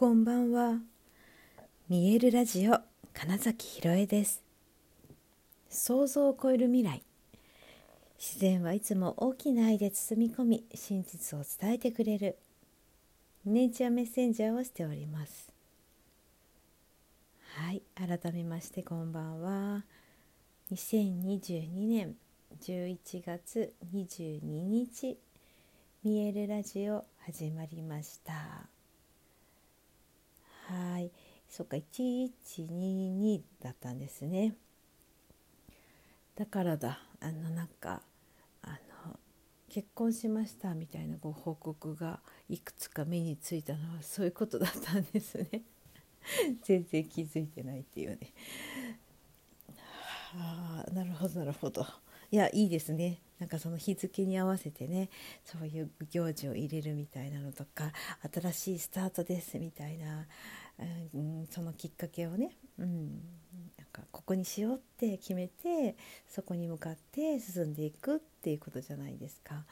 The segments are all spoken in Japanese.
こんばんは。見えるラジオ金崎ひろえです。想像を超える未来。自然はいつも大きな愛で包み込み、真実を伝えてくれる。ネイチャーメッセンジャーをしております。はい、改めましてこんばんは。2022年11月22日、見えるラジオ始まりました。はい、そっか1122だったんですね。だからだ、あのなんかあの結婚しましたみたいなご報告がいくつか目についたのはそういうことだったんですね。全然気づいてないっていうね。はあ、なるほどなるほど。いやいいですね。なんかその日付に合わせてねそういう行事を入れるみたいなのとか新しいスタートですみたいな、うん、そのきっかけをね、うん、なんかここにしようって決めてそこに向かって進んでいくっていうことじゃないですか。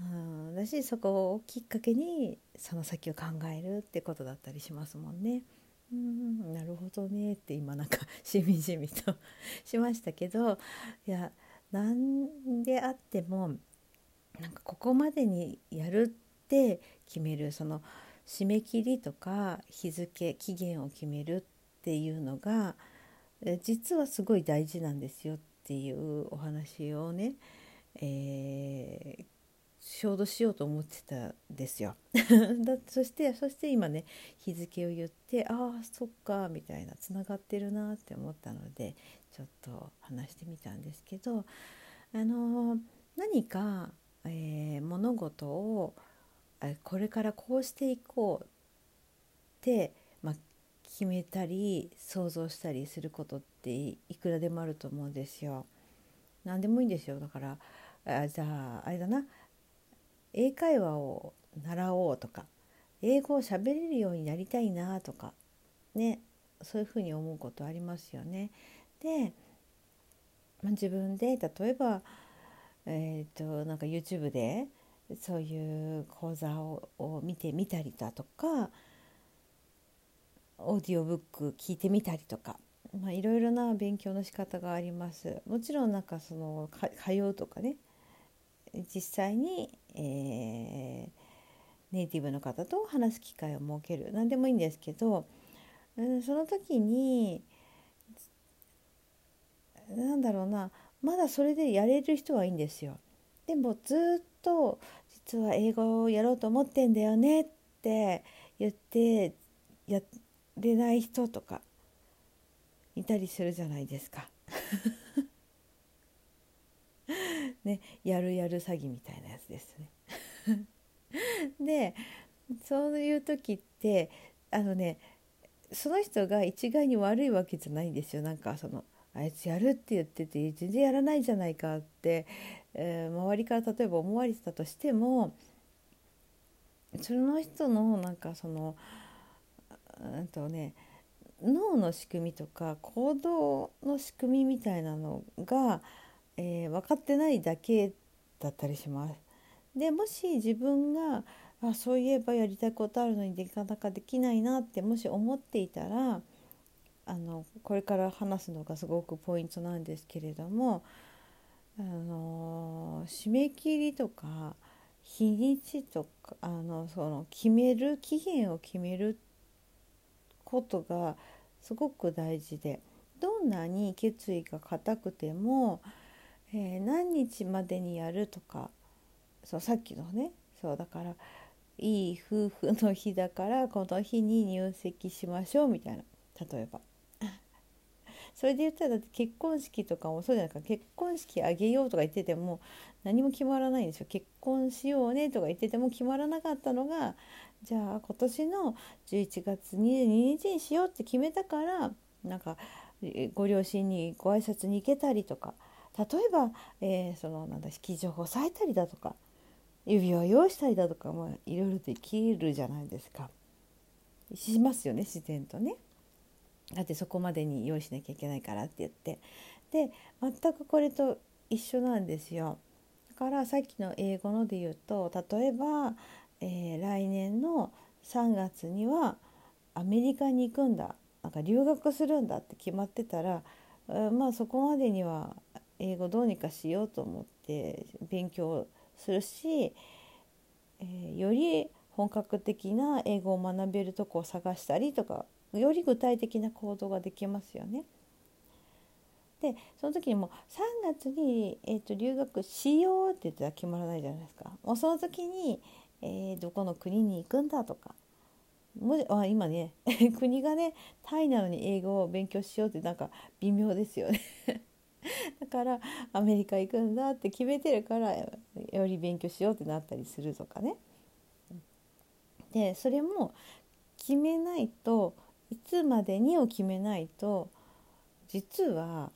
うん、だしそこをきっかけにその先を考えるってことだったりしますもんね。うん、なるほどねって今なんか しみじみと しましたけどいや何であってもなんかここまでにやるって決めるその締め切りとか日付期限を決めるっていうのが実はすごい大事なんですよっていうお話をね、えー、ちょうどしようと思ってたんですよ。だそしてそして今ね日付を言ってああそっかみたいなつながってるなって思ったのでちょっと話してみたんですけどあの何か、えー、物事をこれからこうしていこうって、まあ、決めたり想像したりすることっていくらでもあると思うんですよ。何でもいいんですよだからあじゃああれだな英会話を習おうとか英語を喋れるようになりたいなとかねそういうふうに思うことありますよね。で、まあ、自分で例えば、えーと、なんか YouTube でそういう講座をを見てみたりだとかオーディオブック聞いてみたりとか、まあ、いろいろな勉強の仕方があります。もちろんなんかその通うとかね実際に、えー、ネイティブの方と話す機会を設ける何でもいいんですけど、うん、その時になんだろうなまだそれでやれる人はいいんですよ。でもずっと実は英語をやろうと思ってんだよねって言ってやれない人とかいたりするじゃないですか。ね、やるやる詐欺みたいなやつですね。でそういう時ってあのねその人が一概に悪いわけじゃないんですよなんかそのあいつやるって言ってて全然やらないじゃないかって、えー、周りから例えば思われてたとしてもその人のなんかそのうんとね脳の仕組みとか行動の仕組みみたいなのがえー、分かってないだけだったりします。でもし自分があそういえばやりたいことあるのになかなかできないなってもし思っていたらあのこれから話すのがすごくポイントなんですけれどもあの締め切りとか日にちとかあのその決める期限を決めることがすごく大事でどんなに決意が固くてもえー、何日までにやるとかそうさっきのねそうだからいい夫婦の日だからこの日に入籍しましょうみたいな例えば。それで言ったらだって結婚式とかもそうじゃないか。結婚式あげようとか言ってても何も決まらないんですよ。結婚しようねとか言ってても決まらなかったのがじゃあ今年の11月22日にしようって決めたからなんかご両親にご挨拶に行けたりとか例えば、えー、そのなんだ式場を押さえたりだとか指輪を用意したりだとかもいろいろできるじゃないですか。しますよね自然とね。だってそこまでに用意しなきゃいけないからって言って。で全くこれと一緒なんですよ。だからさっきの英語ので言うと例えば、えー、来年の3月には、アメリカに行くんだ。なんか留学するんだって決まってたらえまあそこまでには英語どうにかしようと思って勉強するし、えー、より本格的な英語を学べるとこを探したりとかより具体的な行動ができますよね。でその時にも3月に、えーと、留学しようって言ったら決まらないじゃないですか。もうその時に、えー、どこの国に行くんだとかもあ今ね 国がねタイなのに英語を勉強しようってなんか微妙ですよね だからアメリカ行くんだって決めてるからより勉強しようってなったりするとかね。でそれも決めないといつまでにを決めないと実は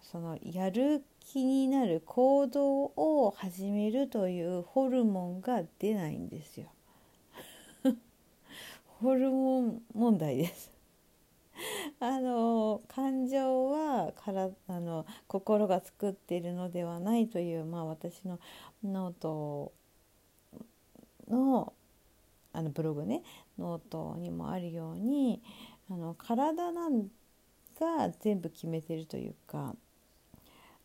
そのやる気になる行動を始めるというホルモンが出ないんですよ。ホルモン問題ですあの心が作っているのではないという、まあ、私のノートのあのブログねノートにもあるようにあの体なんが全部決めてるというか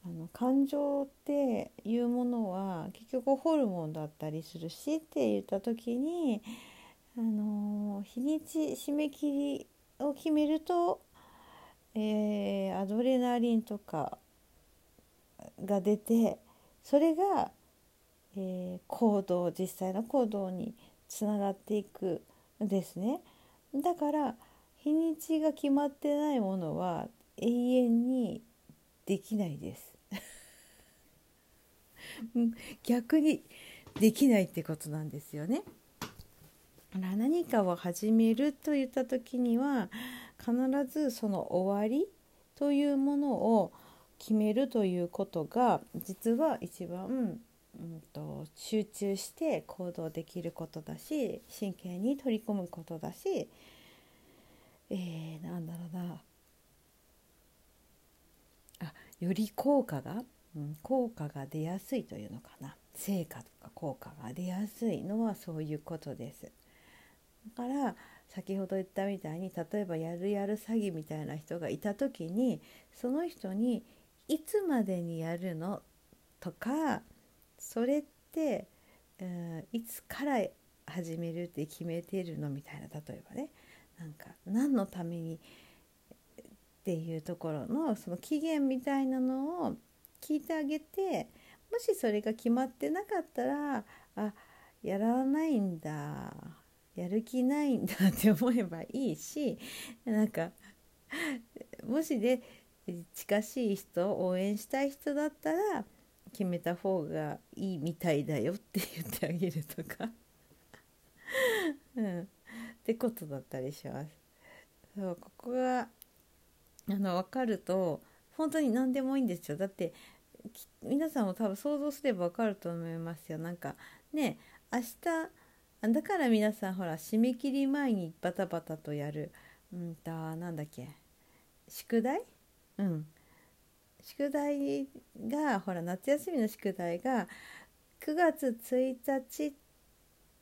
あの感情っていうものは結局ホルモンだったりするしって言った時に、あの日にち締め切りを決めると、えー、アドレナリンとかが出てそれが、えー、行動実際の行動につながっていくんですね。だから日にちが決まってないものは永遠にできないです。逆にできないってことなんですよね。何かを始めるといった時には必ずその終わりというものを決めるということが実は一番うんと、集中して行動できることだし真剣に取り組むことだし、えー、なんだろうなあより効果が、うん、効果が出やすいというのかな成果とか効果が出やすいのはそういうことです。から先ほど言ったみたいに例えばやるやる詐欺みたいな人がいた時にその人に「いつまでにやるの?」とかそれって、うん、いつから始めるって決めてるのみたいな例えばねなんか何のためにっていうところのその期限みたいなのを聞いてあげてもしそれが決まってなかったらあやらないんだやる気ないんだって思えばいいしなんかもしで、近しい人応援したい人だったら決めた方がいいみたいだよって言ってあげるとか。うん、ってことだったりします。そうここがあの分かると本当に何でもいいんですよ。だって皆さんも多分想像すれば分かると思いますよ。なんかね明日だから皆さんほら締め切り前にバタバタとやる。うんとなんだっけ。宿題？うん。宿題がほら夏休みの宿題が9月1日っ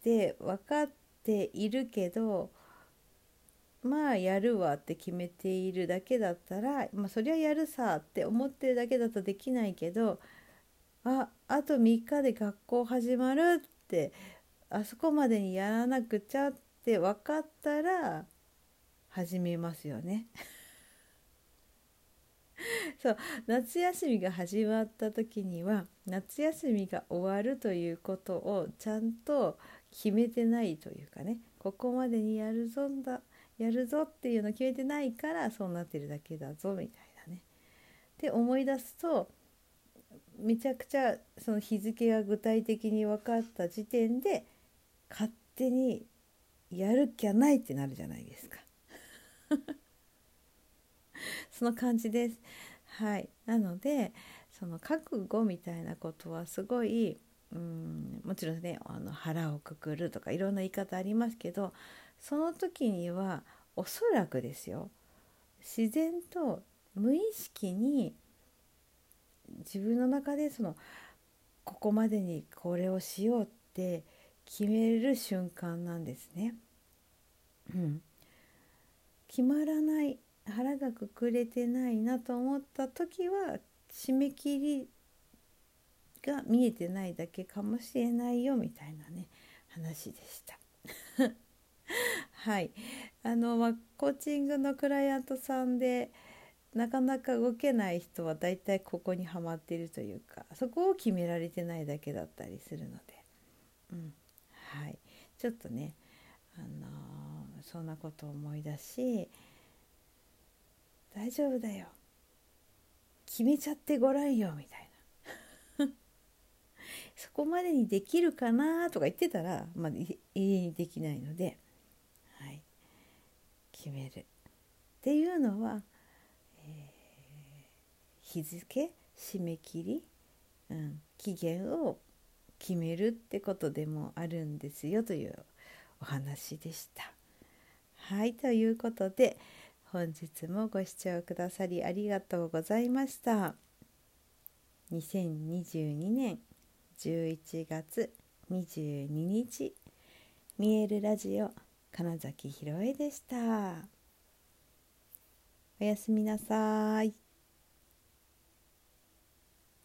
て分かっているけどまあやるわって決めているだけだったら、まあ、そりゃやるさって思ってるだけだとできないけどああと3日で学校始まるってあそこまでにやらなくちゃって分かったら始めますよね。そう夏休みが始まった時には夏休みが終わるということをちゃんと決めてないというかねここまでにやるぞんだやるぞっていうの決めてないからそうなってるだけだぞみたいなね。って思い出すとめちゃくちゃその日付が具体的に分かった時点で勝手にやる気ゃないってなるじゃないですか。その感じです。はい、なのでその覚悟みたいなことはすごいうんもちろんねあの腹をくくるとかいろんな言い方ありますけどその時にはおそらくですよ自然と無意識に自分の中でそのここまでにこれをしようって決める瞬間なんですね。うん、決まらない腹がくくれてないなと思った時は締め切りが見えてないだけかもしれないよみたいなね話でした。はいあの、まあ、コーチングのクライアントさんでなかなか動けない人はだいたいここにはまってるというかそこを決められてないだけだったりするので、うんはい、ちょっとね、あのー、そんなことを思い出し大丈夫だよ。決めちゃってごらんよみたいな。そこまでにできるかなとか言ってたら、まあ、永遠にできないので、はい、決める。っていうのは、えー、日付締め切り、うん、期限を決めるってことでもあるんですよというお話でした。はいということで本日もご視聴くださりありがとうございました。2022年11月22日見えるラジオ金崎ひろえでした。おやすみなさい。